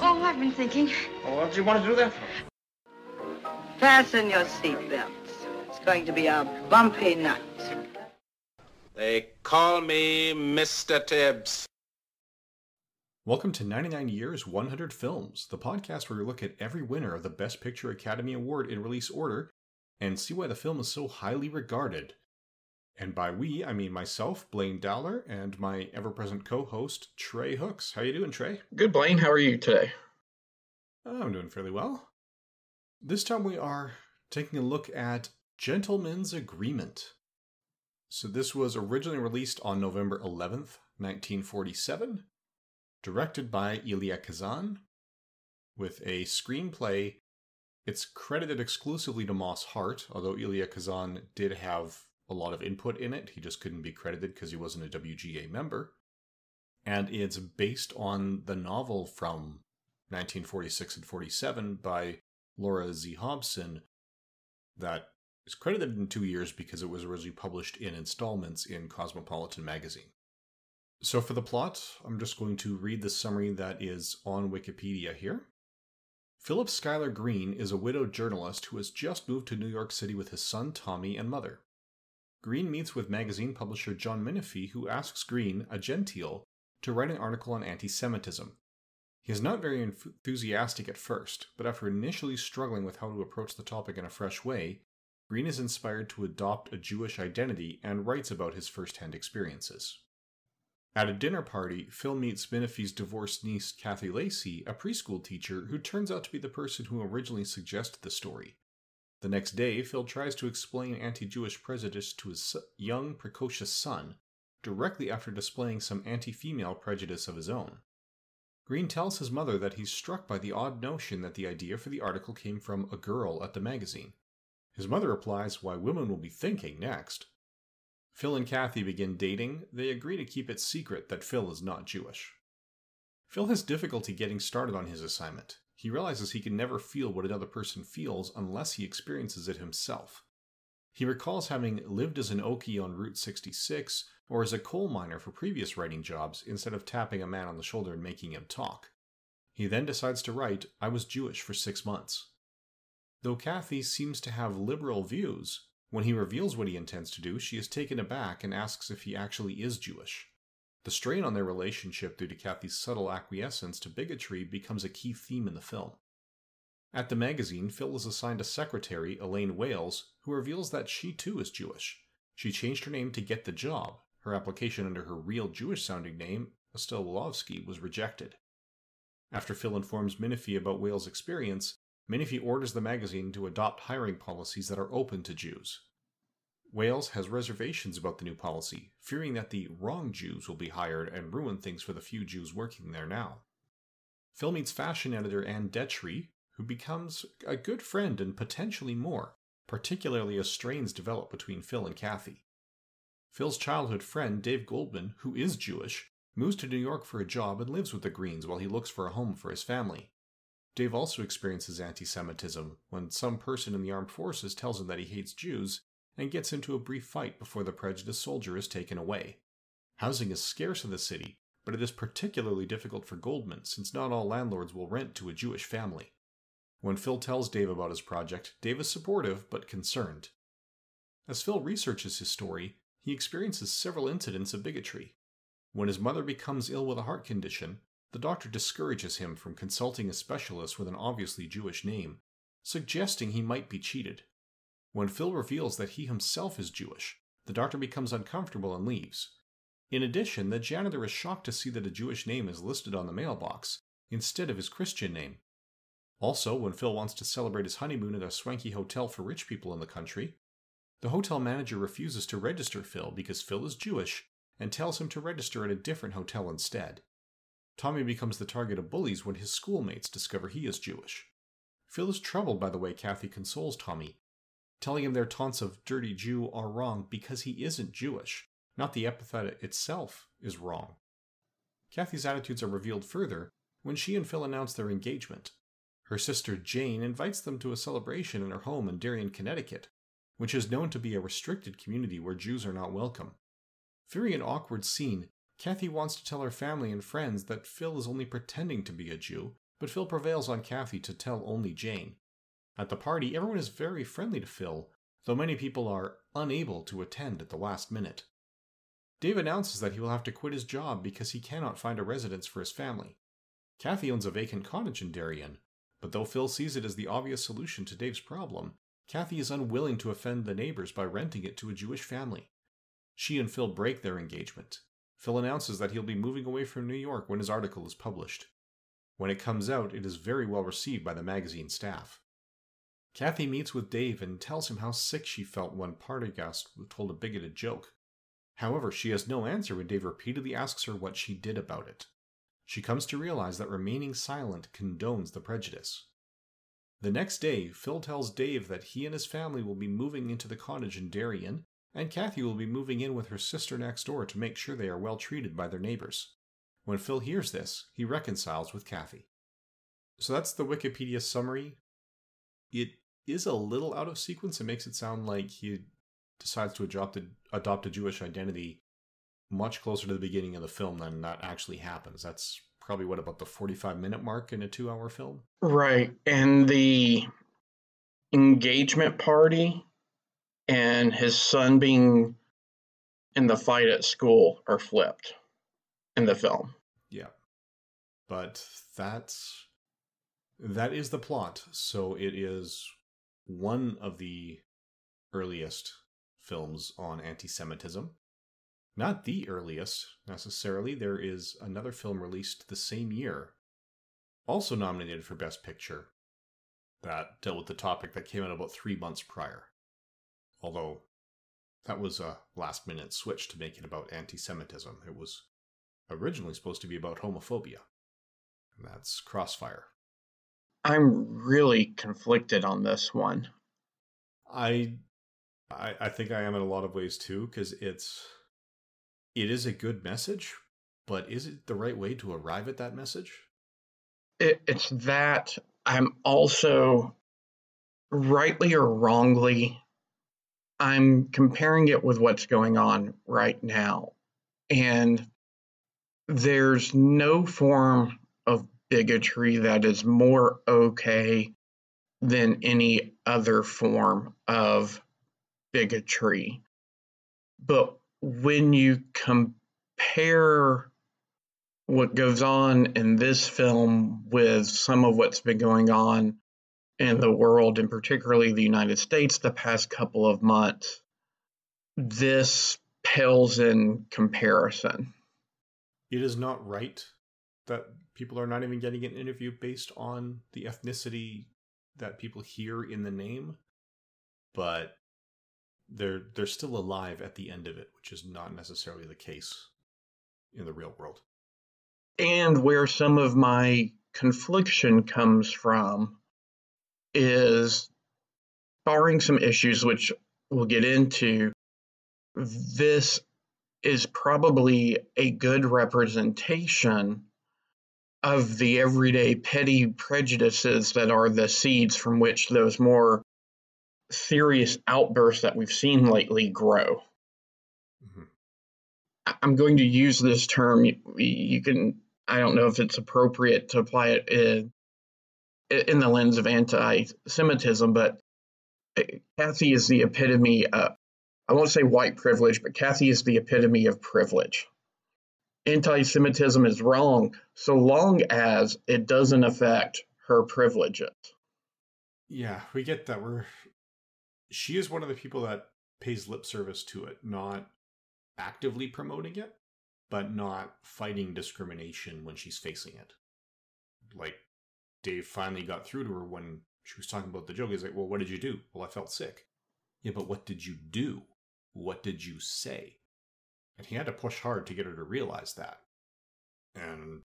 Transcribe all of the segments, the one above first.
Oh, I've been thinking. Well, what do you want to do that for? Fasten your seatbelts. It's going to be a bumpy night. They call me Mr. Tibbs. Welcome to 99 Years, 100 Films, the podcast where we look at every winner of the Best Picture Academy Award in release order and see why the film is so highly regarded. And by we, I mean myself, Blaine Dowler, and my ever-present co-host, Trey Hooks. How you doing, Trey? Good, Blaine. How are you today? Oh, I'm doing fairly well. This time we are taking a look at Gentleman's Agreement. So this was originally released on November 11th, 1947, directed by Elia Kazan, with a screenplay. It's credited exclusively to Moss Hart, although Elia Kazan did have a lot of input in it. He just couldn't be credited because he wasn't a WGA member. And it's based on the novel from 1946 and 47 by Laura Z. Hobson that is credited in two years because it was originally published in installments in Cosmopolitan magazine. So, for the plot, I'm just going to read the summary that is on Wikipedia here. Philip Schuyler Green is a widowed journalist who has just moved to New York City with his son Tommy and mother. Green meets with magazine publisher John Minifie, who asks Green, a Gentile, to write an article on anti Semitism. He is not very enthusiastic at first, but after initially struggling with how to approach the topic in a fresh way, Green is inspired to adopt a Jewish identity and writes about his first hand experiences. At a dinner party, Phil meets Minifie's divorced niece, Kathy Lacey, a preschool teacher who turns out to be the person who originally suggested the story. The next day, Phil tries to explain anti Jewish prejudice to his young, precocious son, directly after displaying some anti female prejudice of his own. Green tells his mother that he's struck by the odd notion that the idea for the article came from a girl at the magazine. His mother replies why women will be thinking next. Phil and Kathy begin dating. They agree to keep it secret that Phil is not Jewish. Phil has difficulty getting started on his assignment. He realizes he can never feel what another person feels unless he experiences it himself. He recalls having lived as an Okie on Route 66 or as a coal miner for previous writing jobs instead of tapping a man on the shoulder and making him talk. He then decides to write, I was Jewish for six months. Though Kathy seems to have liberal views, when he reveals what he intends to do, she is taken aback and asks if he actually is Jewish. The strain on their relationship due to Kathy's subtle acquiescence to bigotry becomes a key theme in the film. At the magazine, Phil is assigned a secretary, Elaine Wales, who reveals that she too is Jewish. She changed her name to get the job. Her application under her real Jewish sounding name, Estelle Walovsky, was rejected. After Phil informs Minifie about Wales' experience, Minifie orders the magazine to adopt hiring policies that are open to Jews. Wales has reservations about the new policy, fearing that the wrong Jews will be hired and ruin things for the few Jews working there now. Phil meets fashion editor Anne Dettrey, who becomes a good friend and potentially more, particularly as strains develop between Phil and Kathy. Phil's childhood friend, Dave Goldman, who is Jewish, moves to New York for a job and lives with the Greens while he looks for a home for his family. Dave also experiences anti Semitism when some person in the armed forces tells him that he hates Jews and gets into a brief fight before the prejudiced soldier is taken away. Housing is scarce in the city, but it is particularly difficult for Goldman since not all landlords will rent to a Jewish family. When Phil tells Dave about his project, Dave is supportive but concerned. As Phil researches his story, he experiences several incidents of bigotry. When his mother becomes ill with a heart condition, the doctor discourages him from consulting a specialist with an obviously Jewish name, suggesting he might be cheated. When Phil reveals that he himself is Jewish, the doctor becomes uncomfortable and leaves. In addition, the janitor is shocked to see that a Jewish name is listed on the mailbox instead of his Christian name. Also, when Phil wants to celebrate his honeymoon at a swanky hotel for rich people in the country, the hotel manager refuses to register Phil because Phil is Jewish and tells him to register at a different hotel instead. Tommy becomes the target of bullies when his schoolmates discover he is Jewish. Phil is troubled by the way Kathy consoles Tommy, telling him their taunts of dirty Jew are wrong because he isn't Jewish, not the epithet itself is wrong. Kathy's attitudes are revealed further when she and Phil announce their engagement. Her sister Jane invites them to a celebration in her home in Darien, Connecticut, which is known to be a restricted community where Jews are not welcome. Fearing an awkward scene, Kathy wants to tell her family and friends that Phil is only pretending to be a Jew, but Phil prevails on Kathy to tell only Jane. At the party, everyone is very friendly to Phil, though many people are unable to attend at the last minute. Dave announces that he will have to quit his job because he cannot find a residence for his family. Kathy owns a vacant cottage in Darien, but though Phil sees it as the obvious solution to Dave's problem, Kathy is unwilling to offend the neighbors by renting it to a Jewish family. She and Phil break their engagement. Phil announces that he'll be moving away from New York when his article is published. When it comes out, it is very well received by the magazine staff. Kathy meets with Dave and tells him how sick she felt when party guest told a bigoted joke. However, she has no answer when Dave repeatedly asks her what she did about it. She comes to realize that remaining silent condones the prejudice. The next day, Phil tells Dave that he and his family will be moving into the cottage in Darien, and Kathy will be moving in with her sister next door to make sure they are well treated by their neighbors. When Phil hears this, he reconciles with Kathy. So that's the Wikipedia summary. It is a little out of sequence. It makes it sound like he decides to adopt a, adopt a Jewish identity much closer to the beginning of the film than that actually happens. That's probably what about the 45 minute mark in a two hour film? Right. And the engagement party and his son being in the fight at school are flipped in the film. Yeah. But that's that is the plot. So it is one of the earliest films on anti Semitism. Not the earliest, necessarily. There is another film released the same year, also nominated for Best Picture, that dealt with the topic that came out about three months prior. Although that was a last minute switch to make it about anti Semitism. It was originally supposed to be about homophobia. And that's Crossfire. I'm really conflicted on this one. I I, I think I am in a lot of ways too, because it's it is a good message, but is it the right way to arrive at that message? It, it's that I'm also rightly or wrongly I'm comparing it with what's going on right now. And there's no form of bigotry that is more okay than any other form of bigotry. But when you compare what goes on in this film with some of what's been going on in the world, and particularly the United States, the past couple of months, this pales in comparison. It is not right that people are not even getting an interview based on the ethnicity that people hear in the name, but they're they're still alive at the end of it, which is not necessarily the case in the real world. And where some of my confliction comes from is barring some issues which we'll get into, this is probably a good representation of the everyday petty prejudices that are the seeds from which those more serious outbursts that we've seen lately grow. Mm-hmm. I'm going to use this term. You, can, I don't know if it's appropriate to apply it in, in the lens of anti Semitism, but uh, Kathy is the epitome of, I won't say white privilege, but Kathy is the epitome of privilege. Anti Semitism is wrong so long as it doesn't affect her privileges. Yeah, we get that. We're she is one of the people that pays lip service to it, not actively promoting it, but not fighting discrimination when she's facing it. Like Dave finally got through to her when she was talking about the joke. He's like, Well, what did you do? Well, I felt sick. Yeah, but what did you do? What did you say? And he had to push hard to get her to realize that. And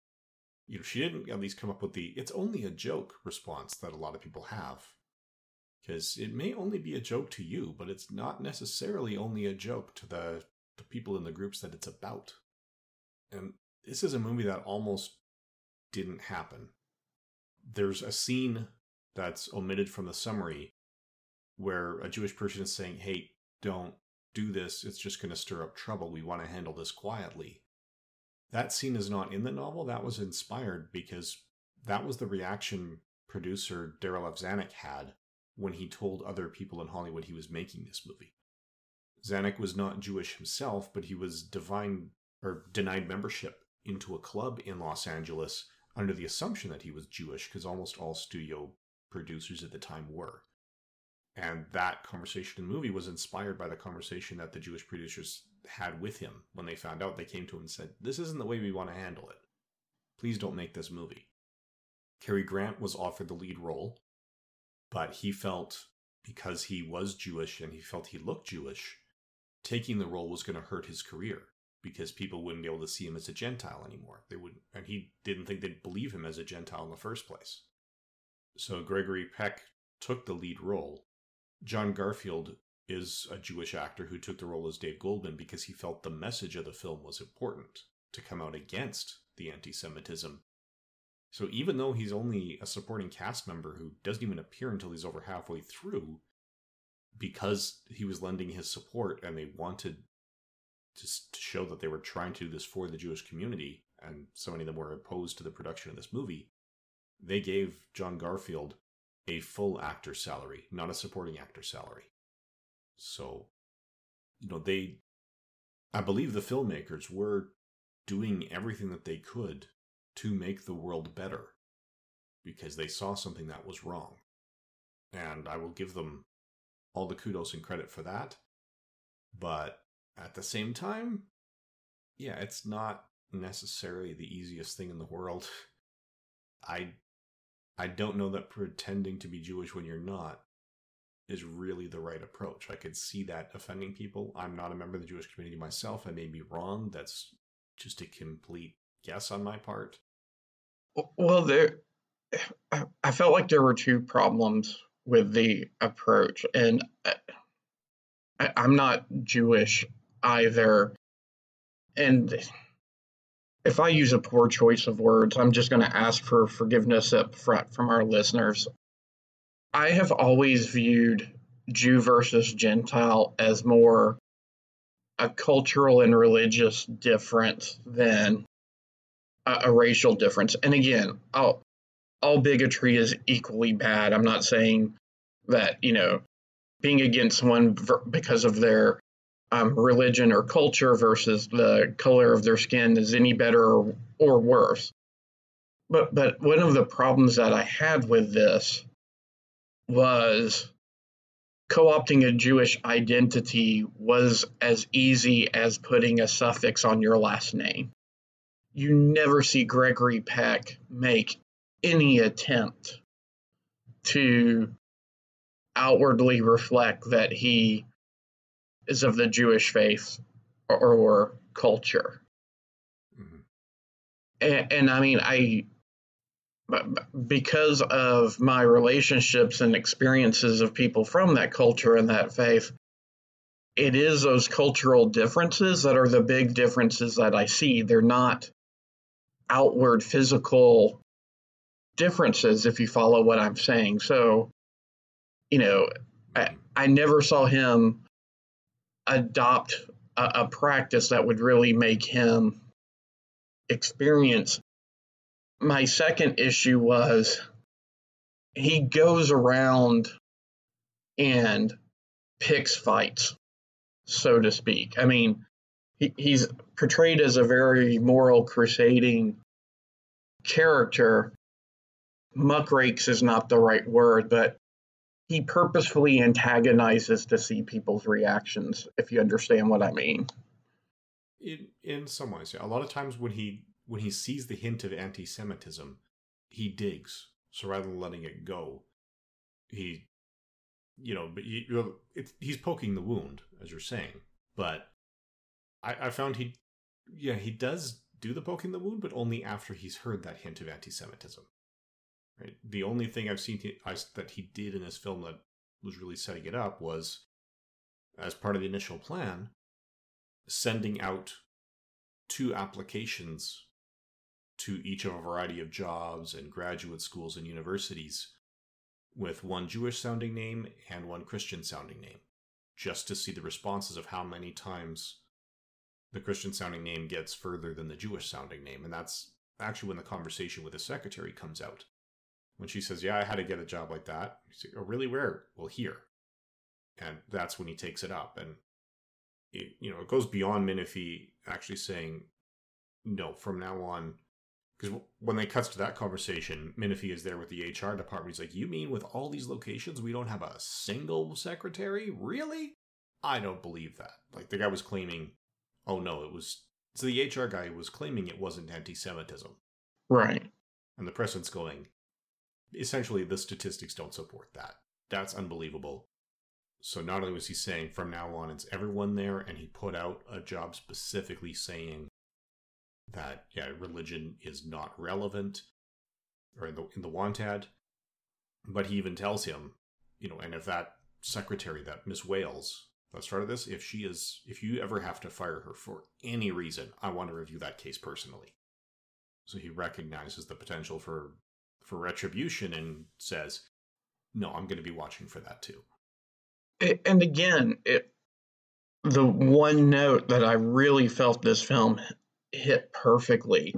you know, she didn't at least come up with the it's only a joke response that a lot of people have. Because it may only be a joke to you, but it's not necessarily only a joke to the, the people in the groups that it's about. And this is a movie that almost didn't happen. There's a scene that's omitted from the summary where a Jewish person is saying, Hey, don't do this. It's just going to stir up trouble. We want to handle this quietly. That scene is not in the novel. That was inspired because that was the reaction producer Darryl F. Zanuck had when he told other people in Hollywood he was making this movie. Zanuck was not Jewish himself, but he was divine or denied membership into a club in Los Angeles under the assumption that he was Jewish, because almost all studio producers at the time were. And that conversation in the movie was inspired by the conversation that the Jewish producers had with him when they found out. They came to him and said, This isn't the way we want to handle it. Please don't make this movie. Cary Grant was offered the lead role, but he felt because he was Jewish and he felt he looked Jewish, taking the role was going to hurt his career because people wouldn't be able to see him as a Gentile anymore. They would, and he didn't think they'd believe him as a Gentile in the first place. So Gregory Peck took the lead role. John Garfield is a Jewish actor who took the role as Dave Goldman because he felt the message of the film was important to come out against the anti Semitism. So even though he's only a supporting cast member who doesn't even appear until he's over halfway through, because he was lending his support and they wanted just to show that they were trying to do this for the Jewish community, and so many of them were opposed to the production of this movie, they gave John Garfield a full actor salary, not a supporting actor salary. So, you know, they, I believe the filmmakers were doing everything that they could to make the world better because they saw something that was wrong. And I will give them all the kudos and credit for that. But at the same time, yeah, it's not necessarily the easiest thing in the world. I I don't know that pretending to be Jewish when you're not is really the right approach. I could see that offending people. I'm not a member of the Jewish community myself. I may be wrong. That's just a complete guess on my part. Well, there, I felt like there were two problems with the approach, and uh, I, I'm not Jewish either. And if I use a poor choice of words, I'm just going to ask for forgiveness up front from our listeners. I have always viewed Jew versus Gentile as more a cultural and religious difference than a, a racial difference. And again, all, all bigotry is equally bad. I'm not saying that, you know, being against one because of their um, religion or culture versus the color of their skin is any better or, or worse. But but one of the problems that I had with this was co-opting a Jewish identity was as easy as putting a suffix on your last name. You never see Gregory Peck make any attempt to outwardly reflect that he is of the Jewish faith or, or culture. Mm-hmm. And, and I mean, I because of my relationships and experiences of people from that culture and that faith, it is those cultural differences that are the big differences that I see. They're not outward physical differences, if you follow what I'm saying. So, you know, I, I never saw him adopt a, a practice that would really make him experience. My second issue was he goes around and picks fights, so to speak. I mean, he, he's portrayed as a very moral, crusading character. Muckrakes is not the right word, but he purposefully antagonizes to see people's reactions if you understand what i mean. In in some ways yeah. A lot of times when he when he sees the hint of anti-semitism he digs. So rather than letting it go he you know but you, he's poking the wound as you're saying. But i i found he yeah he does do the poking the wound, but only after he's heard that hint of anti-Semitism. Right. The only thing I've seen I, that he did in this film that was really setting it up was, as part of the initial plan, sending out two applications to each of a variety of jobs and graduate schools and universities with one Jewish sounding name and one Christian sounding name, just to see the responses of how many times the Christian sounding name gets further than the Jewish sounding name. And that's actually when the conversation with the secretary comes out. When she says, Yeah, I had to get a job like that. He's like, Oh, really? Where? Well, here. And that's when he takes it up. And, it, you know, it goes beyond Minifie actually saying, No, from now on, because when they cuts to that conversation, Minifie is there with the HR department. He's like, "You mean with all these locations, we don't have a single secretary? Really? I don't believe that." Like the guy was claiming, "Oh no, it was." So the HR guy was claiming it wasn't anti-Semitism, right? And the president's going, essentially, the statistics don't support that. That's unbelievable. So not only was he saying from now on it's everyone there, and he put out a job specifically saying that yeah, religion is not relevant, or in the in the want ad. But he even tells him, you know, and if that secretary, that Miss Wales, that started this, if she is, if you ever have to fire her for any reason, I want to review that case personally. So he recognizes the potential for for retribution and says, "No, I'm going to be watching for that too." And again, it the one note that I really felt this film hit perfectly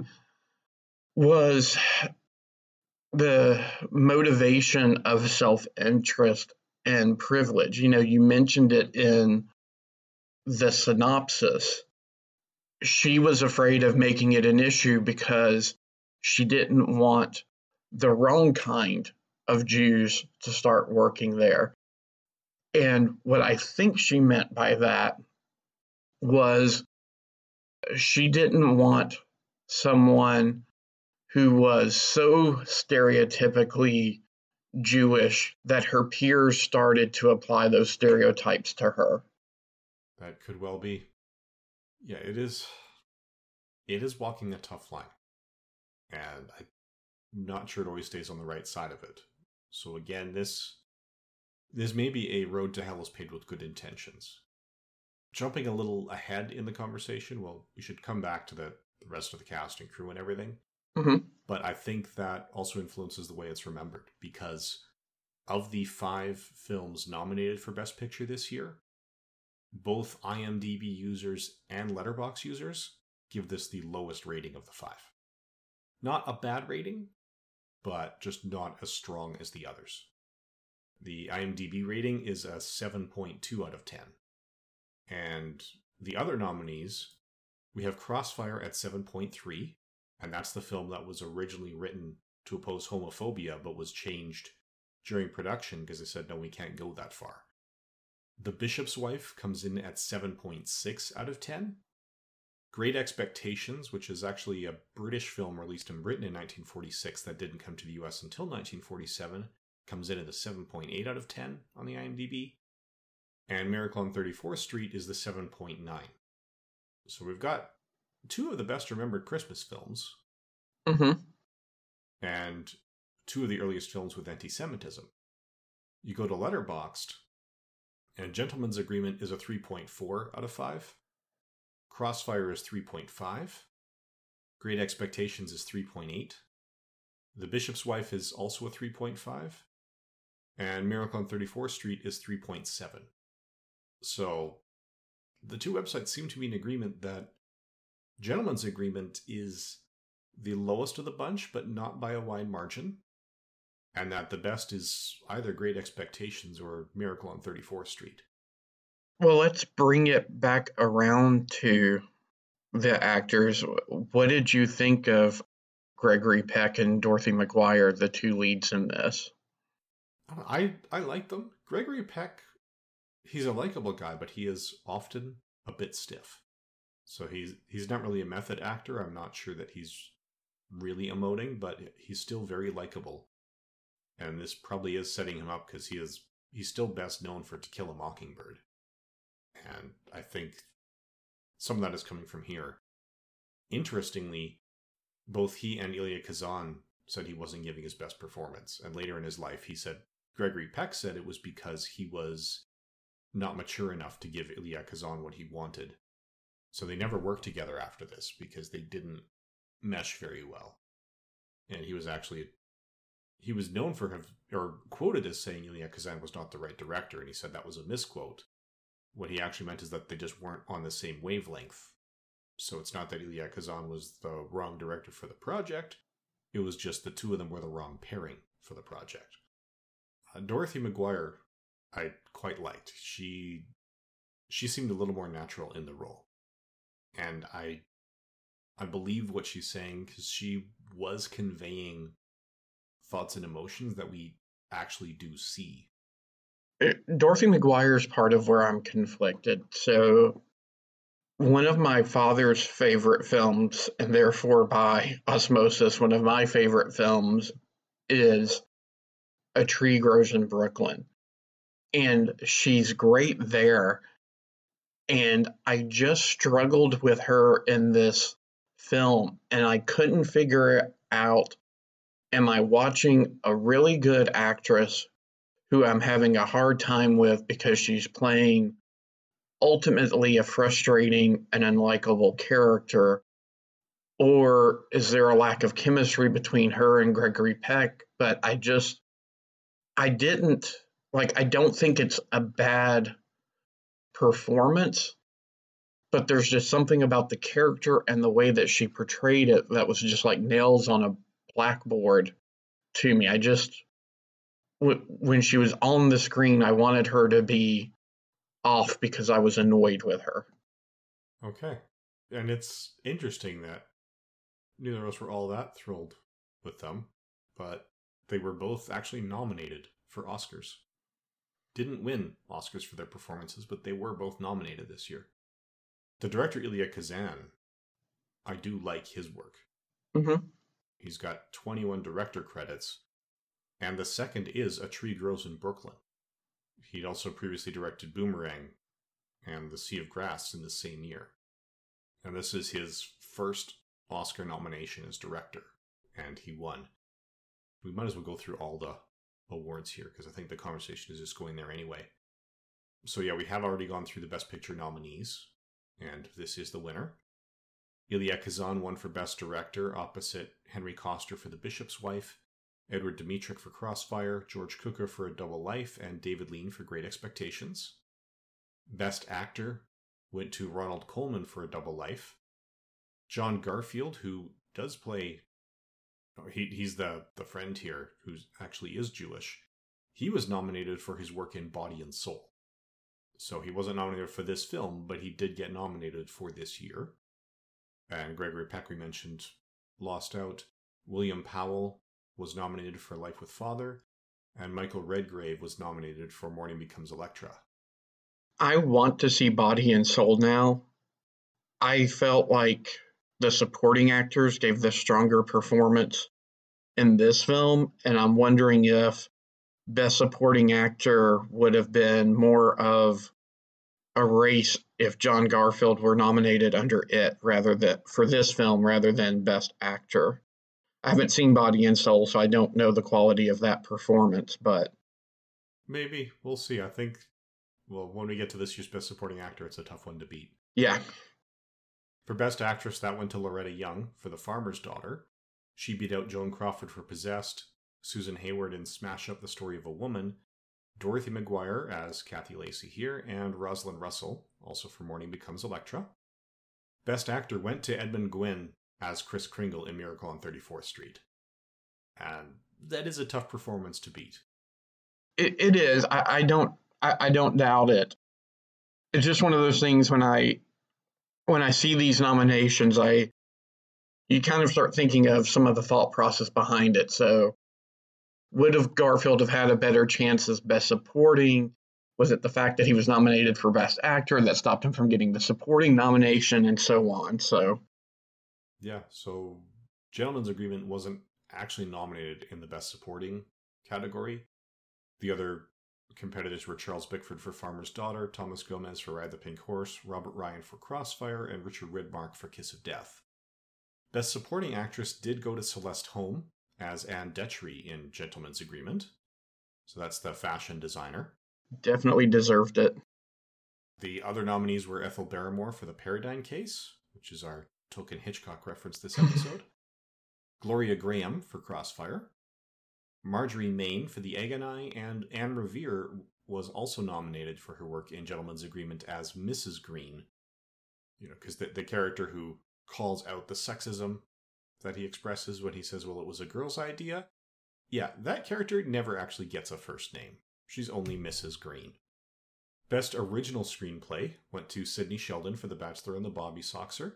was the motivation of self interest and privilege. You know, you mentioned it in the synopsis. She was afraid of making it an issue because she didn't want the wrong kind of Jews to start working there. And what I think she meant by that was she didn't want someone who was so stereotypically Jewish that her peers started to apply those stereotypes to her. That could well be. Yeah, it is. It is walking a tough line. And I'm not sure it always stays on the right side of it. So again, this this may be a road to hell is paved with good intentions jumping a little ahead in the conversation, well, we should come back to the, the rest of the cast and crew and everything. Mm-hmm. But I think that also influences the way it's remembered because of the five films nominated for Best Picture this year, both IMDb users and Letterboxd users give this the lowest rating of the five. Not a bad rating, but just not as strong as the others. The IMDb rating is a 7.2 out of 10. And the other nominees, we have Crossfire at 7.3, and that's the film that was originally written to oppose homophobia but was changed during production because they said, no, we can't go that far. The Bishop's Wife comes in at 7.6 out of 10. Great Expectations, which is actually a British film released in Britain in 1946 that didn't come to the US until 1947, comes in at a 7.8 out of 10 on the IMDb and Miracle on 34th Street is the 7.9. So we've got two of the best remembered Christmas films. Mm-hmm. And two of the earliest films with anti Semitism. You go to Letterboxd, and Gentleman's Agreement is a 3.4 out of 5. Crossfire is 3.5. Great Expectations is 3.8. The Bishop's Wife is also a 3.5. And Miracle on 34th Street is 3.7. So the two websites seem to be in agreement that Gentleman's Agreement is the lowest of the bunch, but not by a wide margin. And that the best is either Great Expectations or Miracle on 34th Street. Well, let's bring it back around to the actors. What did you think of Gregory Peck and Dorothy McGuire, the two leads in this? I I like them. Gregory Peck he's a likable guy, but he is often a bit stiff. So he's he's not really a method actor. I'm not sure that he's really emoting, but he's still very likable. And this probably is setting him up because he is he's still best known for To Kill a Mockingbird. And I think some of that is coming from here. interestingly, both he and Elia Kazan said he wasn't giving his best performance. And later in his life, he said Gregory Peck said it was because he was not mature enough to give Elia Kazan what he wanted. So they never worked together after this because they didn't mesh very well. And he was actually he was known for have or quoted as saying Elia Kazan was not the right director, and he said that was a misquote. What he actually meant is that they just weren't on the same wavelength. So it's not that Elia Kazan was the wrong director for the project, it was just the two of them were the wrong pairing for the project. Uh, Dorothy McGuire, I quite liked. She she seemed a little more natural in the role, and I I believe what she's saying because she was conveying thoughts and emotions that we actually do see. Dorothy McGuire is part of where I'm conflicted. So, one of my father's favorite films, and therefore by osmosis, one of my favorite films, is A Tree Grows in Brooklyn. And she's great there. And I just struggled with her in this film, and I couldn't figure out am I watching a really good actress who I'm having a hard time with because she's playing ultimately a frustrating and unlikable character? Or is there a lack of chemistry between her and Gregory Peck? But I just, I didn't, like, I don't think it's a bad performance, but there's just something about the character and the way that she portrayed it that was just like nails on a blackboard to me. I just, when she was on the screen, I wanted her to be off because I was annoyed with her. Okay. And it's interesting that neither of us were all that thrilled with them, but they were both actually nominated for Oscars. Didn't win Oscars for their performances, but they were both nominated this year. The director Elia Kazan, I do like his work. Mm-hmm. He's got 21 director credits, and the second is A Tree Grows in Brooklyn. He'd also previously directed Boomerang and The Sea of Grass in the same year. And this is his first Oscar nomination as director, and he won. We might as well go through all the awards here because I think the conversation is just going there anyway. So, yeah, we have already gone through the Best Picture nominees, and this is the winner. Elia Kazan won for Best Director opposite Henry Koster for The Bishop's Wife, Edward Dmytryk for Crossfire, George Cukor for A Double Life, and David Lean for Great Expectations. Best Actor went to Ronald Colman for A Double Life. John Garfield, who does play, he, he's the, the friend here who actually is Jewish, he was nominated for his work in Body and Soul. So he wasn't nominated for this film, but he did get nominated for this year and Gregory Peck, we mentioned, lost out. William Powell was nominated for Life with Father, and Michael Redgrave was nominated for Morning Becomes Electra. I want to see Body and Soul now. I felt like the supporting actors gave the stronger performance in this film, and I'm wondering if Best Supporting Actor would have been more of a race if John Garfield were nominated under it rather than for this film rather than Best Actor. I haven't seen Body and Soul, so I don't know the quality of that performance, but maybe we'll see. I think well, when we get to this year's Best Supporting Actor, it's a tough one to beat. Yeah. For Best Actress, that went to Loretta Young for The Farmer's Daughter. She beat out Joan Crawford for Possessed, Susan Hayward in Smash Up the Story of a Woman, Dorothy McGuire as Kathy Lacey here, and Rosalind Russell, also for Morning Becomes Electra. Best Actor went to Edmund Gwenn as Kris Kringle in Miracle on 34th Street. And that is a tough performance to beat. It, it is. I, I don't. I, I don't doubt it. It's just one of those things when I when I see these nominations, I you kind of start thinking of some of the thought process behind it. So would have Garfield have had a better chance as best supporting? Was it the fact that he was nominated for best actor that stopped him from getting the supporting nomination and so on? So Yeah, so Gentleman's Agreement wasn't actually nominated in the best supporting category. The other competitors were Charles Bickford for Farmer's Daughter, Thomas Gomez for Ride the Pink Horse, Robert Ryan for Crossfire, and Richard Widmark for Kiss of Death. Best Supporting Actress did go to Celeste Holm as Anne Detchery in Gentleman's Agreement. So that's the fashion designer. Definitely deserved it. The other nominees were Ethel Barrymore for The Paradine Case, which is our token Hitchcock reference this episode, Gloria Grahame for Crossfire, Marjorie Main for The Egg and I, and Anne Revere was also nominated for her work in Gentleman's Agreement as Mrs. Green. You know, because the, the character who calls out the sexism that he expresses when he says, well, it was a girl's idea. Yeah, that character never actually gets a first name. She's only Mrs. Green. Best Original Screenplay went to Sidney Sheldon for The Bachelor and the Bobby Soxer,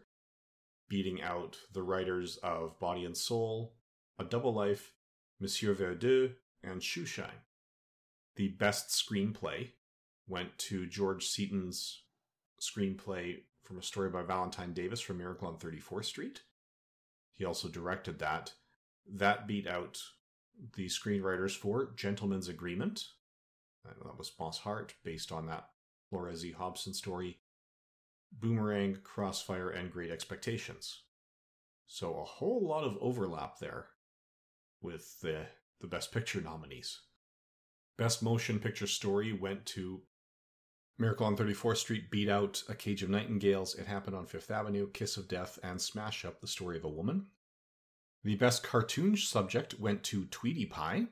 beating out the writers of Body and Soul, A Double Life, Monsieur Verdoux, and Shoeshine. The Best Screenplay went to George Seaton's screenplay from a story by Valentine Davies from Miracle on 34th Street. He also directed that. That beat out the screenwriters for Gentleman's Agreement. That was Moss Hart, based on that Laura Z. Hobson story. Boomerang, Crossfire, and Great Expectations. So a whole lot of overlap there with the, the Best Picture nominees. Best Motion Picture Story went to Miracle on 34th Street beat out A Cage of Nightingales, It Happened on Fifth Avenue, Kiss of Death, and Smash Up, The Story of a Woman. The best cartoon subject went to Tweety Pie,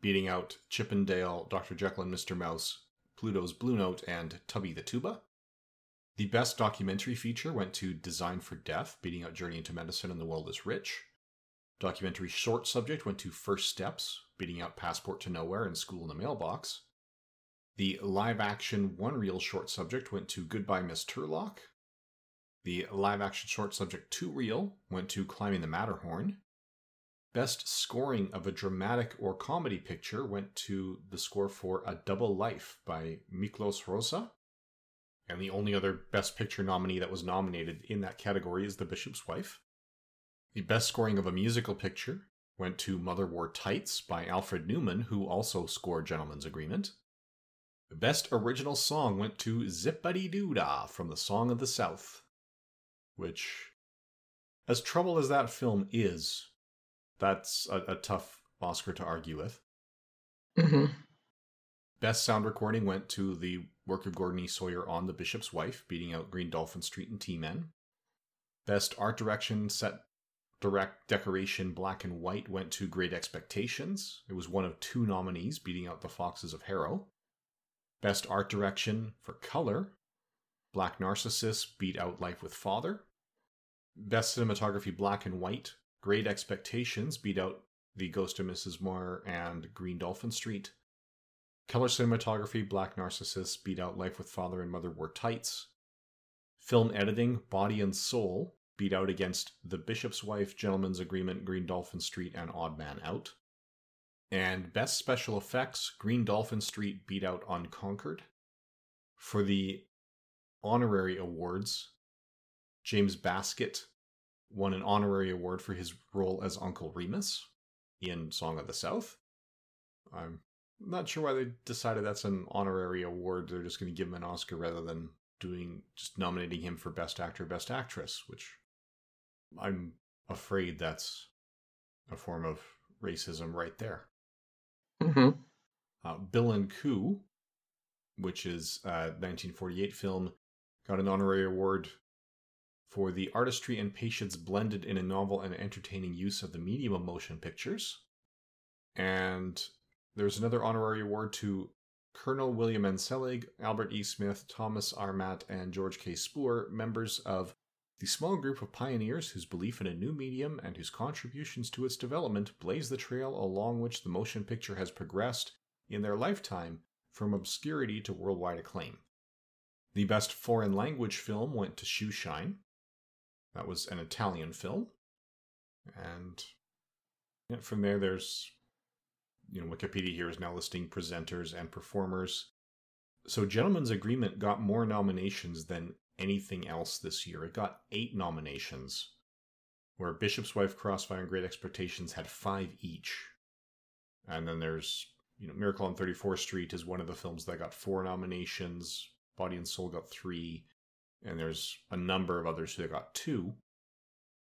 beating out Chip 'n Dale, Dr. Jekyll and Mr. Mouse, Pluto's Blue Note, and Tubby the Tuba. The best documentary feature went to Design for Death, beating out Journey into Medicine and The World is Rich. Documentary short subject went to First Steps, beating out Passport to Nowhere and School in the Mailbox. The live action one reel short subject went to Goodbye Miss Turlock. The live action short subject two reel went to Climbing the Matterhorn. Best scoring of a dramatic or comedy picture went to the score for A Double Life by Miklos Rozsa. And the only other Best Picture nominee that was nominated in that category is The Bishop's Wife. The best scoring of a musical picture went to Mother Wore Tights by Alfred Newman, who also scored Gentleman's Agreement. The best original song went to Zip-a-Dee-Doo-Dah from the Song of the South, which, as troubled as that film is, that's a, a tough Oscar to argue with. Mm-hmm. Best sound recording went to the work of Gordon E. Sawyer on The Bishop's Wife, beating out Green Dolphin Street and T-Men. Best art direction, set direct decoration, black and white went to Great Expectations. It was one of two nominees, beating out The Foxes of Harrow. Best art direction for color, Black Narcissus beat out Life with Father. Best cinematography, black and white, Great Expectations beat out The Ghost of Mrs. Muir and Green Dolphin Street. Color cinematography, Black Narcissus beat out Life with Father and Mother Wore Tights. Film editing, Body and Soul beat out against The Bishop's Wife, Gentleman's Agreement, Green Dolphin Street, and Odd Man Out. And Best Special Effects, Green Dolphin Street beat out Unconquered. For the honorary awards, James Baskett won an honorary award for his role as Uncle Remus in Song of the South. I'm not sure why they decided that's an honorary award. They're just going to give him an Oscar rather than doing just nominating him for Best Actor, Best Actress, which I'm afraid that's a form of racism right there. Mm-hmm. Uh, Bill and Coo, which is a 1948 film, got an honorary award for the artistry and patience blended in a novel and entertaining use of the medium of motion pictures. And there's another honorary award to Colonel William N. Selig, Albert E. Smith, Thomas Armat, and George K. Spoor, members of the small group of pioneers whose belief in a new medium and whose contributions to its development blaze the trail along which the motion picture has progressed in their lifetime from obscurity to worldwide acclaim. The best foreign language film went to Shoeshine. That was an Italian film. And from there, there's, you know, Wikipedia here is now listing presenters and performers. So, Gentleman's Agreement got more nominations than anything else this year. It got eight nominations, where Bishop's Wife, Crossfire, and Great Expectations had five each. And then there's, you know, Miracle on 34th Street is one of the films that got four nominations. Body and Soul got three. And there's a number of others who got two.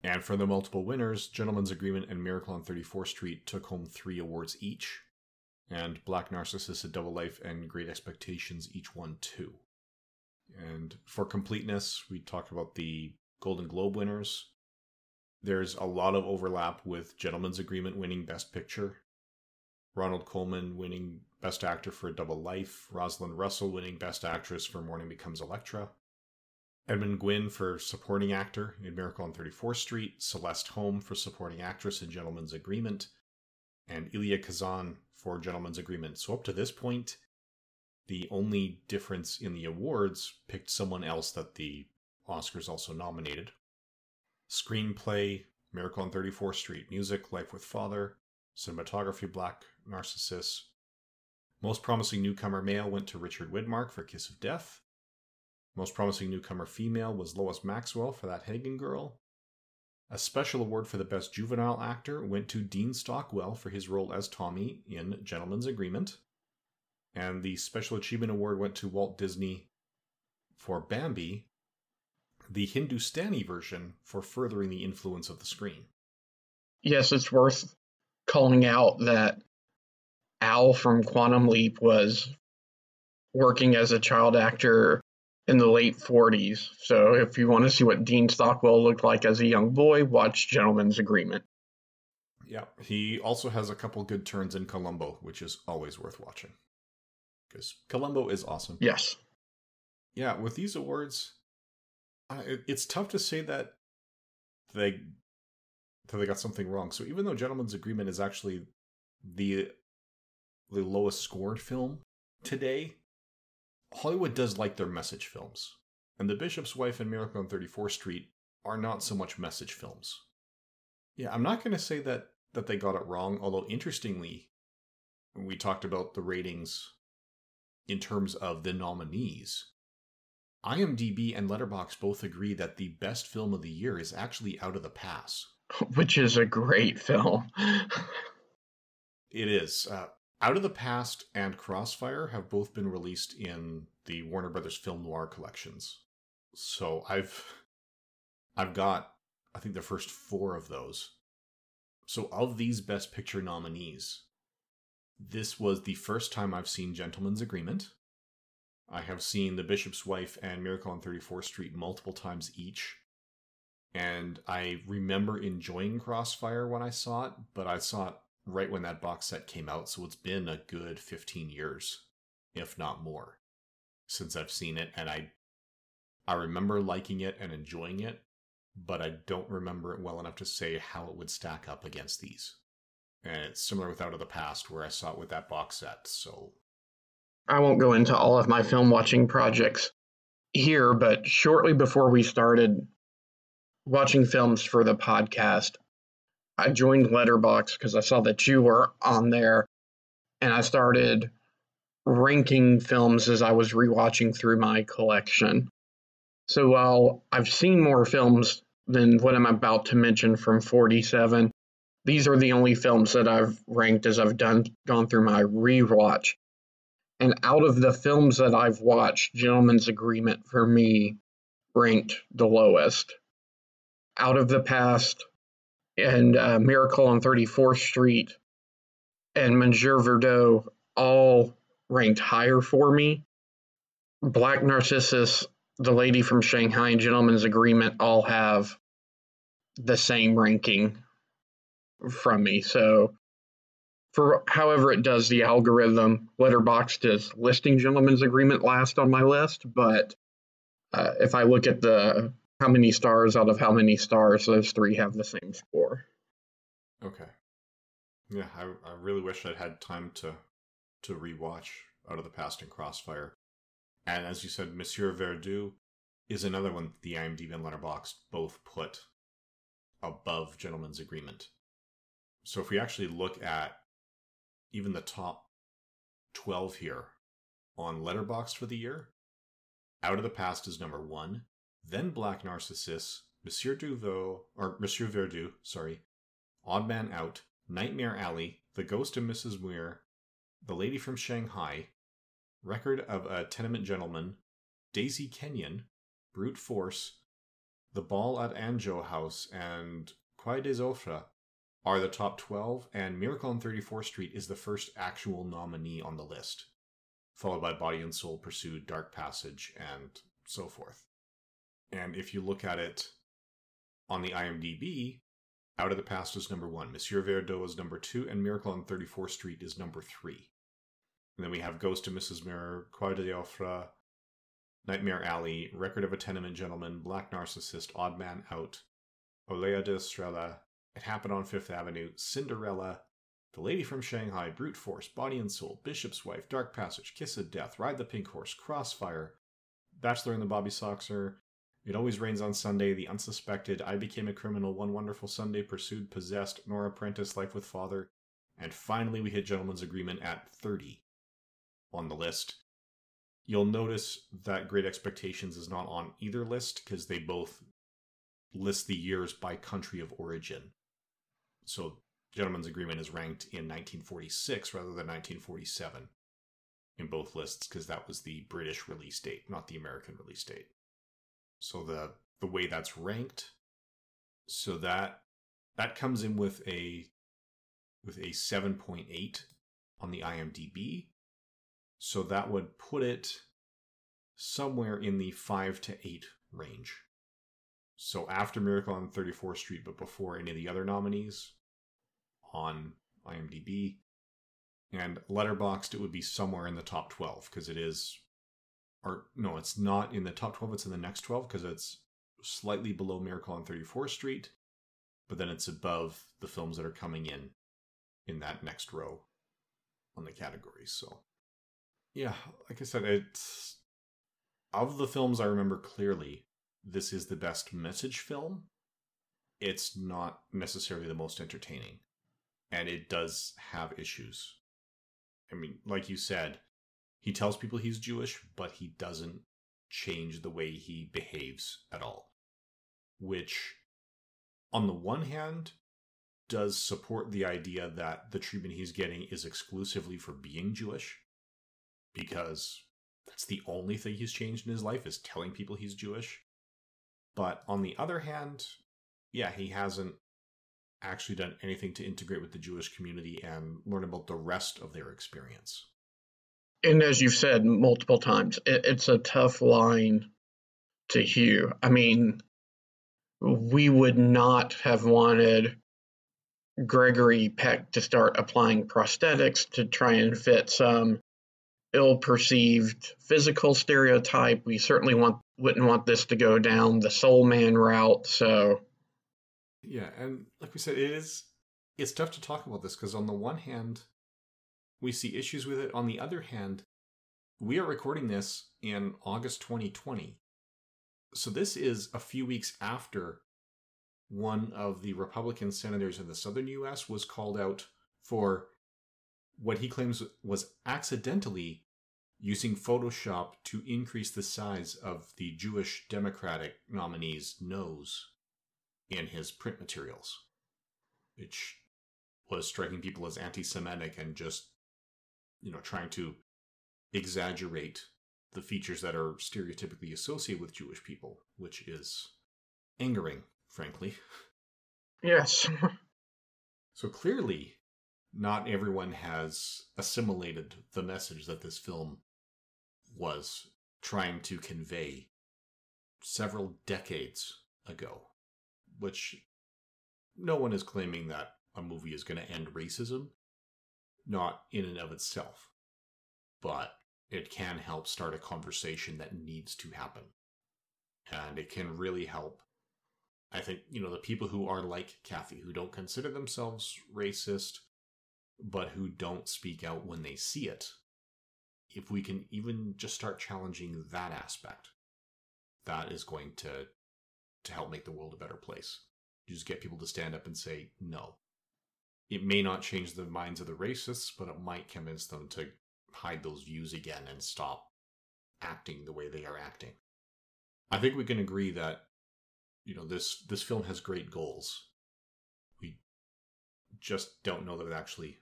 And for the multiple winners, Gentleman's Agreement and Miracle on 34th Street took home three awards each, and Black Narcissus, A Double Life, and Great Expectations each won two. And for completeness, we talked about the Golden Globe winners. There's a lot of overlap with Gentleman's Agreement winning Best Picture, Ronald Colman winning Best Actor for A Double Life, Rosalind Russell winning Best Actress for Morning Becomes Electra, Edmund Gwenn for Supporting Actor in Miracle on 34th Street, Celeste Holm for Supporting Actress in Gentleman's Agreement, and Elia Kazan for Gentleman's Agreement. So up to this point, the only difference in the awards picked someone else that the Oscars also nominated. Screenplay, Miracle on 34th Street, Music, Life with Father, Cinematography, Black Narcissus. Most Promising Newcomer Male went to Richard Widmark for Kiss of Death. Most Promising Newcomer Female was Lois Maxwell for That Hagen Girl. A special award for the Best Juvenile Actor went to Dean Stockwell for his role as Tommy in Gentleman's Agreement. And the Special Achievement Award went to Walt Disney for Bambi, the Hindustani version for furthering the influence of the screen. Yes, it's worth calling out that Al from Quantum Leap was working as a child actor in the late 40s. So if you want to see what Dean Stockwell looked like as a young boy, watch Gentleman's Agreement. Yeah, he also has a couple good turns in Columbo, which is always worth watching. Because Columbo is awesome. Yes. Yeah, with these awards, it's tough to say that they that they got something wrong. So even though Gentleman's Agreement is actually the the lowest scored film today, Hollywood does like their message films. And The Bishop's Wife and Miracle on 34th Street are not so much message films. Yeah, I'm not going to say that that they got it wrong, although interestingly, we talked about the ratings in terms of the nominees. IMDb and Letterboxd both agree that the best film of the year is actually Out of the Past. Which is a great film. it is. Uh, Out of the Past and Crossfire have both been released in the Warner Brothers Film Noir collections. So I've I've got I think the first 4 of those. So of these best picture nominees, this was the first time I've seen Gentleman's Agreement. I have seen The Bishop's Wife and Miracle on 34th Street multiple times each. And I remember enjoying Crossfire when I saw it, but I saw it right when that box set came out, so it's been a good 15 years, if not more, since I've seen it. And I I remember liking it and enjoying it, but I don't remember it well enough to say how it would stack up against these. And it's similar with Out of the Past, where I saw it with that box set, so I won't go into all of my film watching projects here, but shortly before we started watching films for the podcast, I joined Letterboxd because I saw that you were on there, and I started ranking films as I was rewatching through my collection. So while I've seen more films than what I'm about to mention from 47, these are the only films that I've ranked as I've done gone through my rewatch. And out of the films that I've watched, Gentleman's Agreement for me ranked the lowest. Out of the Past and uh, Miracle on 34th Street and Monsieur Verdoux all ranked higher for me. Black Narcissus, The Lady from Shanghai, and Gentleman's Agreement all have the same ranking from me. So for however it does the algorithm, Letterboxd is listing Gentleman's Agreement last on my list, but uh, if I look at the how many stars out of how many stars, those three have the same score. Okay. Yeah, I, I really wish I'd had time to to rewatch Out of the Past and Crossfire. And as you said, Monsieur Verdoux is another one the IMDb and Letterboxd both put above Gentleman's Agreement. So if we actually look at even the top 12 here on Letterboxd for the year, Out of the Past is number one, then Black Narcissus, Monsieur Duveau, or Monsieur Verdoux, sorry, Odd Man Out, Nightmare Alley, The Ghost of Mrs. Muir, The Lady from Shanghai, Record of a Tenement Gentleman, Daisy Kenyon, Brute Force, The Ball at Anjo House and Quai des Orfèvres are the top 12, and Miracle on 34th Street is the first actual nominee on the list, followed by Body and Soul Pursued, Dark Passage, and so forth. And if you look at it on the IMDb, Out of the Past is number one, Monsieur Verdoux is number two, and Miracle on 34th Street is number three. And then we have Ghost of Mrs. Muir, Quai des Orfèvres, Nightmare Alley, Record of a Tenement Gentleman, Black Narcissus, Odd Man Out, Olea de Estrella, It Happened on Fifth Avenue, Cinderella, The Lady from Shanghai, Brute Force, Body and Soul, Bishop's Wife, Dark Passage, Kiss of Death, Ride the Pink Horse, Crossfire, Bachelor and the Bobby Soxer, It Always Rains on Sunday, The Unsuspected, I Became a Criminal, One Wonderful Sunday, Pursued, Possessed, Nora Prentiss, Life with Father, and finally we hit Gentleman's Agreement at 30 on the list. You'll notice that Great Expectations is not on either list because they both list the years by country of origin. So, Gentleman's Agreement is ranked in 1946 rather than 1947 in both lists because that was the British release date, not the American release date. So the the way that's ranked, so that that comes in with a with a 7.8 on the IMDb so that would put it somewhere in the 5 to 8 range. So after Miracle on 34th Street, but before any of the other nominees on IMDb. And Letterboxd, it would be somewhere in the top 12 because it is, or no, it's not in the top 12, it's in the next 12 because it's slightly below Miracle on 34th Street, but then it's above the films that are coming in in that next row on the categories. So yeah, like I said, it's of the films I remember clearly, this is the best message film. It's not necessarily the most entertaining, and it does have issues. I mean, like you said, he tells people he's Jewish, but he doesn't change the way he behaves at all. Which, on the one hand, does support the idea that the treatment he's getting is exclusively for being Jewish because that's the only thing he's changed in his life is telling people he's Jewish. But on the other hand, yeah, he hasn't actually done anything to integrate with the Jewish community and learn about the rest of their experience. And as you've said multiple times, it, it's a tough line to hew. I mean, we would not have wanted Gregory Peck to start applying prosthetics to try and fit some ill perceived physical stereotype. We certainly want wouldn't want this to go down the soul man route. So yeah, and like we said, it is it's tough to talk about this because on the one hand, we see issues with it. On the other hand, we are recording this in August 2020. So this is a few weeks after one of the Republican senators in the southern US was called out for what he claims was accidentally using Photoshop to increase the size of the Jewish Democratic nominee's nose in his print materials, which was striking people as anti Semitic and just, you know, trying to exaggerate the features that are stereotypically associated with Jewish people, which is angering, frankly. Yes. so clearly, not everyone has assimilated the message that this film was trying to convey several decades ago, which no one is claiming that a movie is going to end racism, not in and of itself, but it can help start a conversation that needs to happen. And it can really help. I think, you know, the people who are like Kathy, who don't consider themselves racist, but who don't speak out when they see it. If we can even just start challenging that aspect, that is going to to help make the world a better place. You just get people to stand up and say no. It may not change the minds of the racists, but it might convince them to hide those views again and stop acting the way they are acting. I think we can agree that you know this this film has great goals. We just don't know that it actually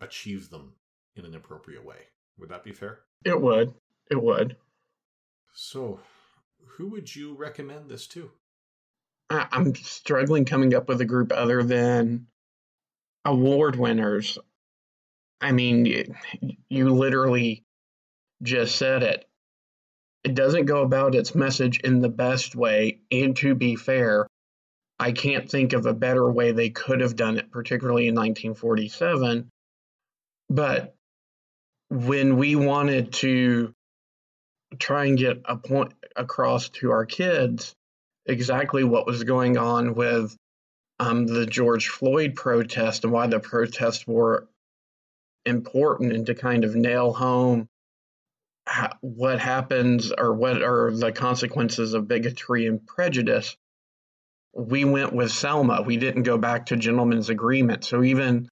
achieve them in an appropriate way. Would that be fair? It would. It would. So, who would you recommend this to? I- I'm struggling coming up with a group other than award winners. I mean, you literally just said it. It doesn't go about its message in the best way. And to be fair, I can't think of a better way they could have done it, particularly in 1947. But when we wanted to try and get a point across to our kids exactly what was going on with um, the George Floyd protest and why the protests were important and to kind of nail home ha- what happens or what are the consequences of bigotry and prejudice. We went with Selma. We didn't go back to Gentleman's Agreement. So even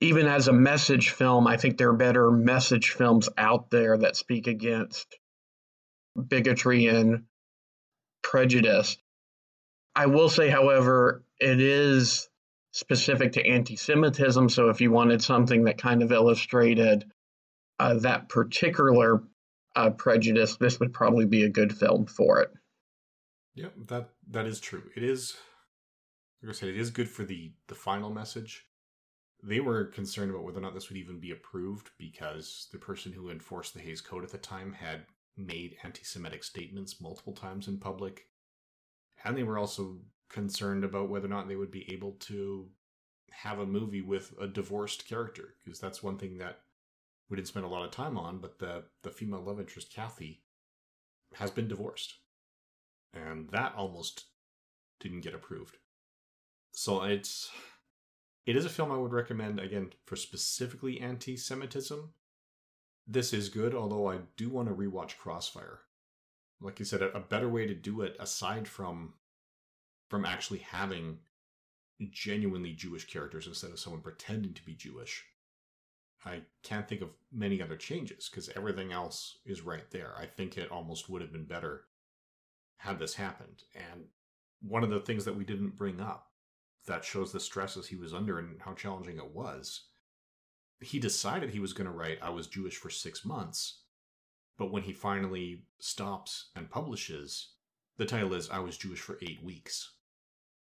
even as a message film, I think there are better message films out there that speak against bigotry and prejudice. I will say, however, it is specific to anti Semitism. So if you wanted something that kind of illustrated uh, that particular uh, prejudice, this would probably be a good film for it. Yeah, that that is true. It is, like I said, it is good for the the final message. They were concerned about whether or not this would even be approved because the person who enforced the Hays Code at the time had made anti-Semitic statements multiple times in public, and they were also concerned about whether or not they would be able to have a movie with a divorced character because that's one thing that we didn't spend a lot of time on. But the the female love interest Kathy has been divorced and that almost didn't get approved. So it's it is a film I would recommend again for specifically anti-Semitism. This is good, although I do want to rewatch Crossfire. Like you said, a, a better way to do it aside from from actually having genuinely Jewish characters instead of someone pretending to be Jewish. I can't think of many other changes because everything else is right there. I think it almost would have been better had this happened. And one of the things that we didn't bring up that shows the stresses he was under and how challenging it was, he decided he was going to write I Was Jewish for six months. But when he finally stops and publishes, the title is I Was Jewish for eight weeks.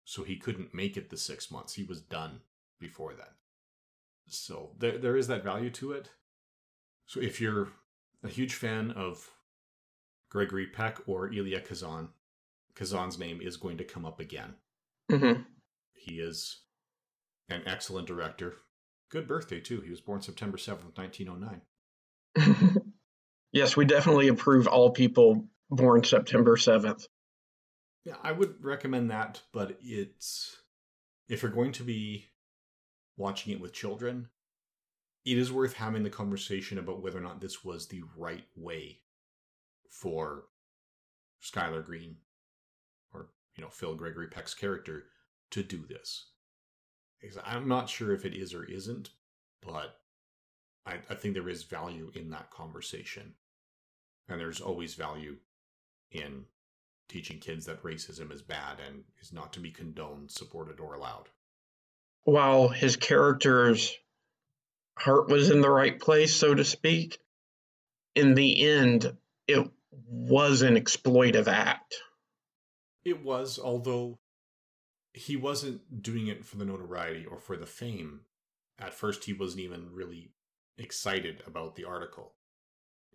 So he couldn't make it the six months. He was done before then. So there, there is that value to it. So if you're a huge fan of Gregory Peck or Elia Kazan. Kazan's name is going to come up again. Mm-hmm. He is an excellent director. Good birthday, too. He was born September 7th, 1909. yes, we definitely approve all people born September 7th. Yeah, I would recommend that, but it's. If you're going to be watching it with children, it is worth having the conversation about whether or not this was the right way for Schuyler Green or you know Phil Gregory Peck's character to do this. I'm not sure if it is or isn't, but I, I think there is value in that conversation, and there's always value in teaching kids that racism is bad and is not to be condoned, supported, or allowed. While his character's heart was in the right place, so to speak, in the end, it was an exploitive act. It was, although he wasn't doing it for the notoriety or for the fame. At first, he wasn't even really excited about the article.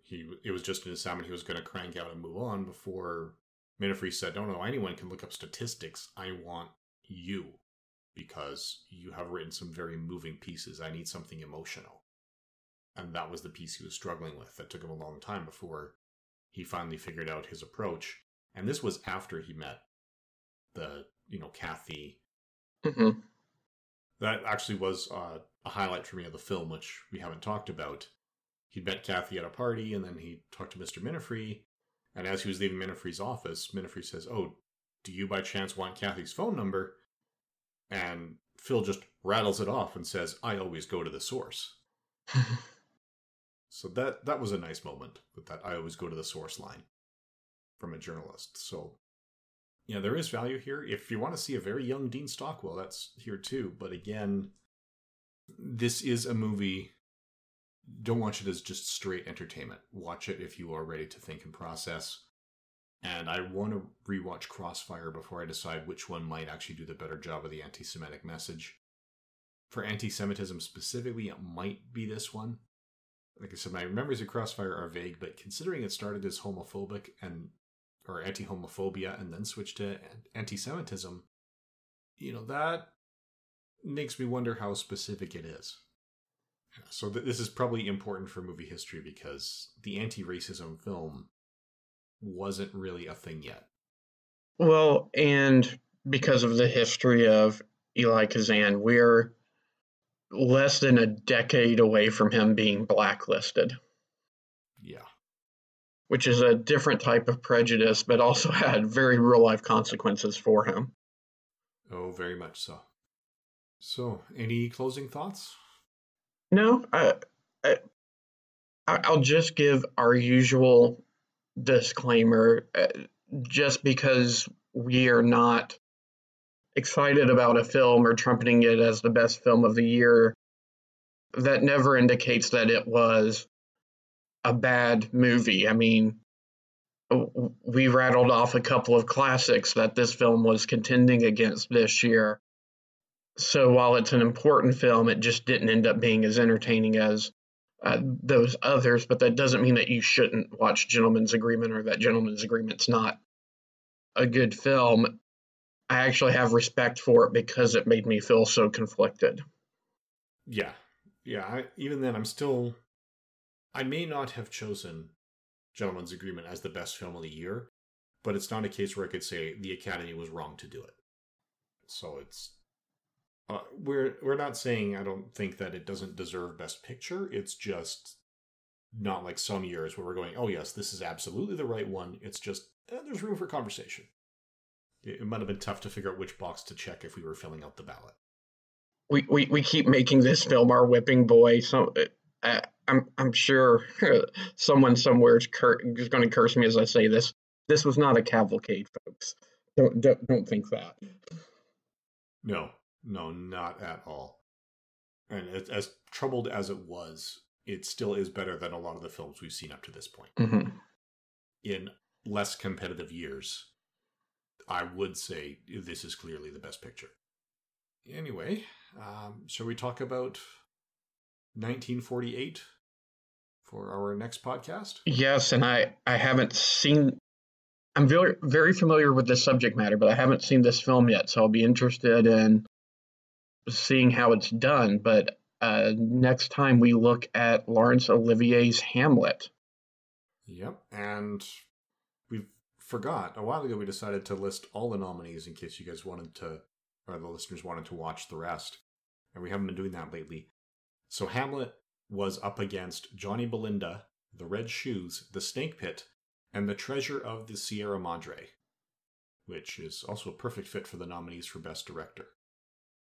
He it was just an assignment he was going to crank out and move on before Minifie said, "No, no, anyone can look up statistics. I want you because you have written some very moving pieces. I need something emotional." And that was the piece he was struggling with. That took him a long time before he finally figured out his approach. And this was after he met the, you know, Kathy. Mm-hmm. That actually was uh, a highlight for me of the film, which we haven't talked about. He'd met Kathy at a party, and then he talked to Mr. Minifie. And as he was leaving Minifie's office, Minifie says, "Oh, do you by chance want Kathy's phone number?" And Phil just rattles it off and says, "I always go to the source." So that that was a nice moment with that I always go to the source line from a journalist. So yeah, there is value here. If you want to see a very young Dean Stockwell, that's here too. But again, this is a movie. Don't watch it as just straight entertainment. Watch it if you are ready to think and process. and I want to rewatch Crossfire before I decide which one might actually do the better job of the anti Semitic message. For anti Semitism specifically, it might be this one. Like I said, my memories of Crossfire are vague, but considering it started as homophobic and or anti homophobia and then switched to anti Semitism, you know, that makes me wonder how specific it is. So th- this is probably important for movie history because the anti-racism film wasn't really a thing yet. Well, and because of the history of Elia Kazan, we're less than a decade away from him being blacklisted. Yeah. Which is a different type of prejudice, but also had very real life consequences for him. Oh, very much so. So, any closing thoughts? No, I, I, I'll just give our usual disclaimer. Uh, just because we are not excited about a film or trumpeting it as the best film of the year, that never indicates that it was a bad movie. I mean, we rattled off a couple of classics that this film was contending against this year. So while it's an important film, it just didn't end up being as entertaining as uh, those others. But that doesn't mean that you shouldn't watch Gentleman's Agreement or that Gentleman's Agreement's not a good film. I actually have respect for it because it made me feel so conflicted. Yeah, yeah. I, even then, I'm still. I may not have chosen Gentleman's Agreement as the best film of the year, but it's not a case where I could say the Academy was wrong to do it. So it's uh, we're we're not saying I don't think that it doesn't deserve Best Picture. It's just not like some years where we're going, oh yes, this is absolutely the right one. It's just eh, there's room for conversation. It, it might have been tough to figure out which box to check if we were filling out the ballot. We we, we keep making this film our whipping boy. So uh, I'm I'm sure someone somewhere is, cur- is going to curse me as I say this. This was not a cavalcade, folks. Don't don't, don't think that. No, no, not at all. And as, as troubled as it was, it still is better than a lot of the films we've seen up to this point. Mm-hmm. In less competitive years, I would say this is clearly the best picture. Anyway, um, shall we talk about 1948 for our next podcast? Yes, and I I haven't seen. I'm very very familiar with this subject matter, but I haven't seen this film yet, so I'll be interested in seeing how it's done. But uh, next time we look at Laurence Olivier's Hamlet. Yep, and we forgot a while ago we decided to list all the nominees in case you guys wanted to, or the listeners wanted to watch the rest, and we haven't been doing that lately. So Hamlet was up against Johnny Belinda, The Red Shoes, The Snake Pit, and The Treasure of the Sierra Madre, which is also a perfect fit for the nominees for Best Director.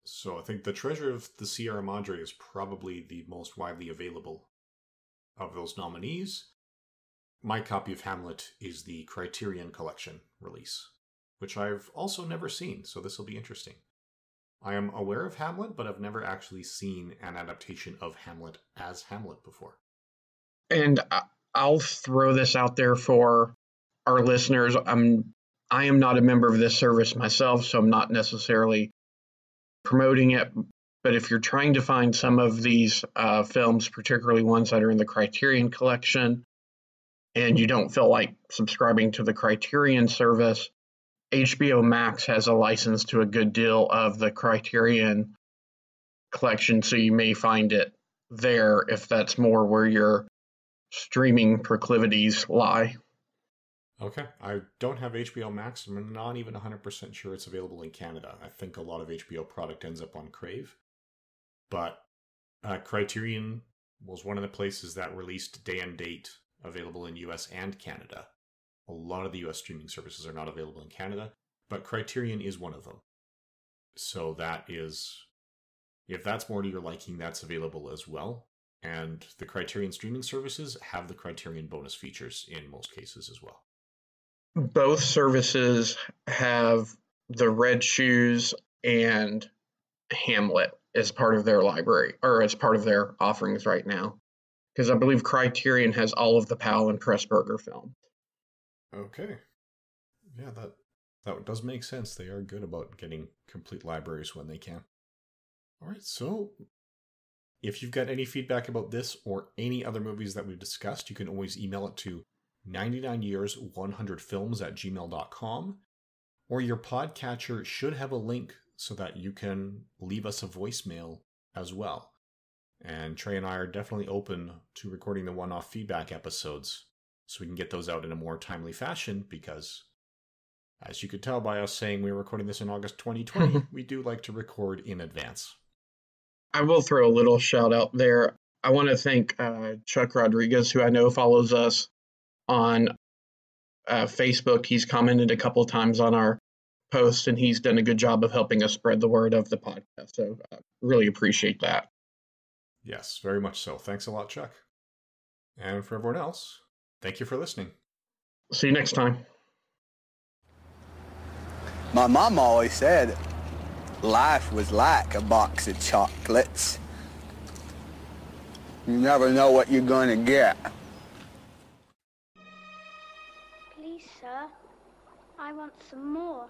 So I think The Treasure of the Sierra Madre is probably the most widely available of those nominees. My copy of Hamlet is the Criterion Collection release, which I've also never seen, so this will be interesting. I am aware of Hamlet, but I've never actually seen an adaptation of Hamlet as Hamlet before. And I'll throw this out there for our listeners. I'm I am not a member of this service myself, so I'm not necessarily promoting it. But if you're trying to find some of these uh, films, particularly ones that are in the Criterion collection, and you don't feel like subscribing to the Criterion service, HBO Max has a license to a good deal of the Criterion collection, so you may find it there if that's more where your streaming proclivities lie. Okay. I don't have HBO Max. I'm not even 100% sure it's available in Canada. I think a lot of HBO product ends up on Crave. But uh, Criterion was one of the places that released day and date available in US and Canada. A lot of the US streaming services are not available in Canada, but Criterion is one of them. So that is, if that's more to your liking, that's available as well. And the Criterion streaming services have the Criterion bonus features in most cases as well both services have the red shoes and Hamlet as part of their library or as part of their offerings right now. Because I believe Criterion has all of the Powell and Pressburger films. Okay. Yeah, that that does make sense. They are good about getting complete libraries when they can. All right, so if you've got any feedback about this or any other movies that we've discussed, you can always email it to 99 years 100 films at gmail.com or your podcatcher should have a link so that you can leave us a voicemail as well. And Trey and I are definitely open to recording the one off feedback episodes so we can get those out in a more timely fashion because, as you could tell by us saying we are recording this in August 2020, we do like to record in advance. I will throw a little shout out there. I want to thank uh, Chuck Rodriguez, who I know follows us on uh, Facebook. He's commented a couple times on our post, and he's done a good job of helping us spread the word of the podcast. So, uh, really appreciate that. Yes, very much so. Thanks a lot, Chuck. And for everyone else, thank you for listening. See you next time. My mom always said life was like a box of chocolates. You never know what you're going to get. I want some more.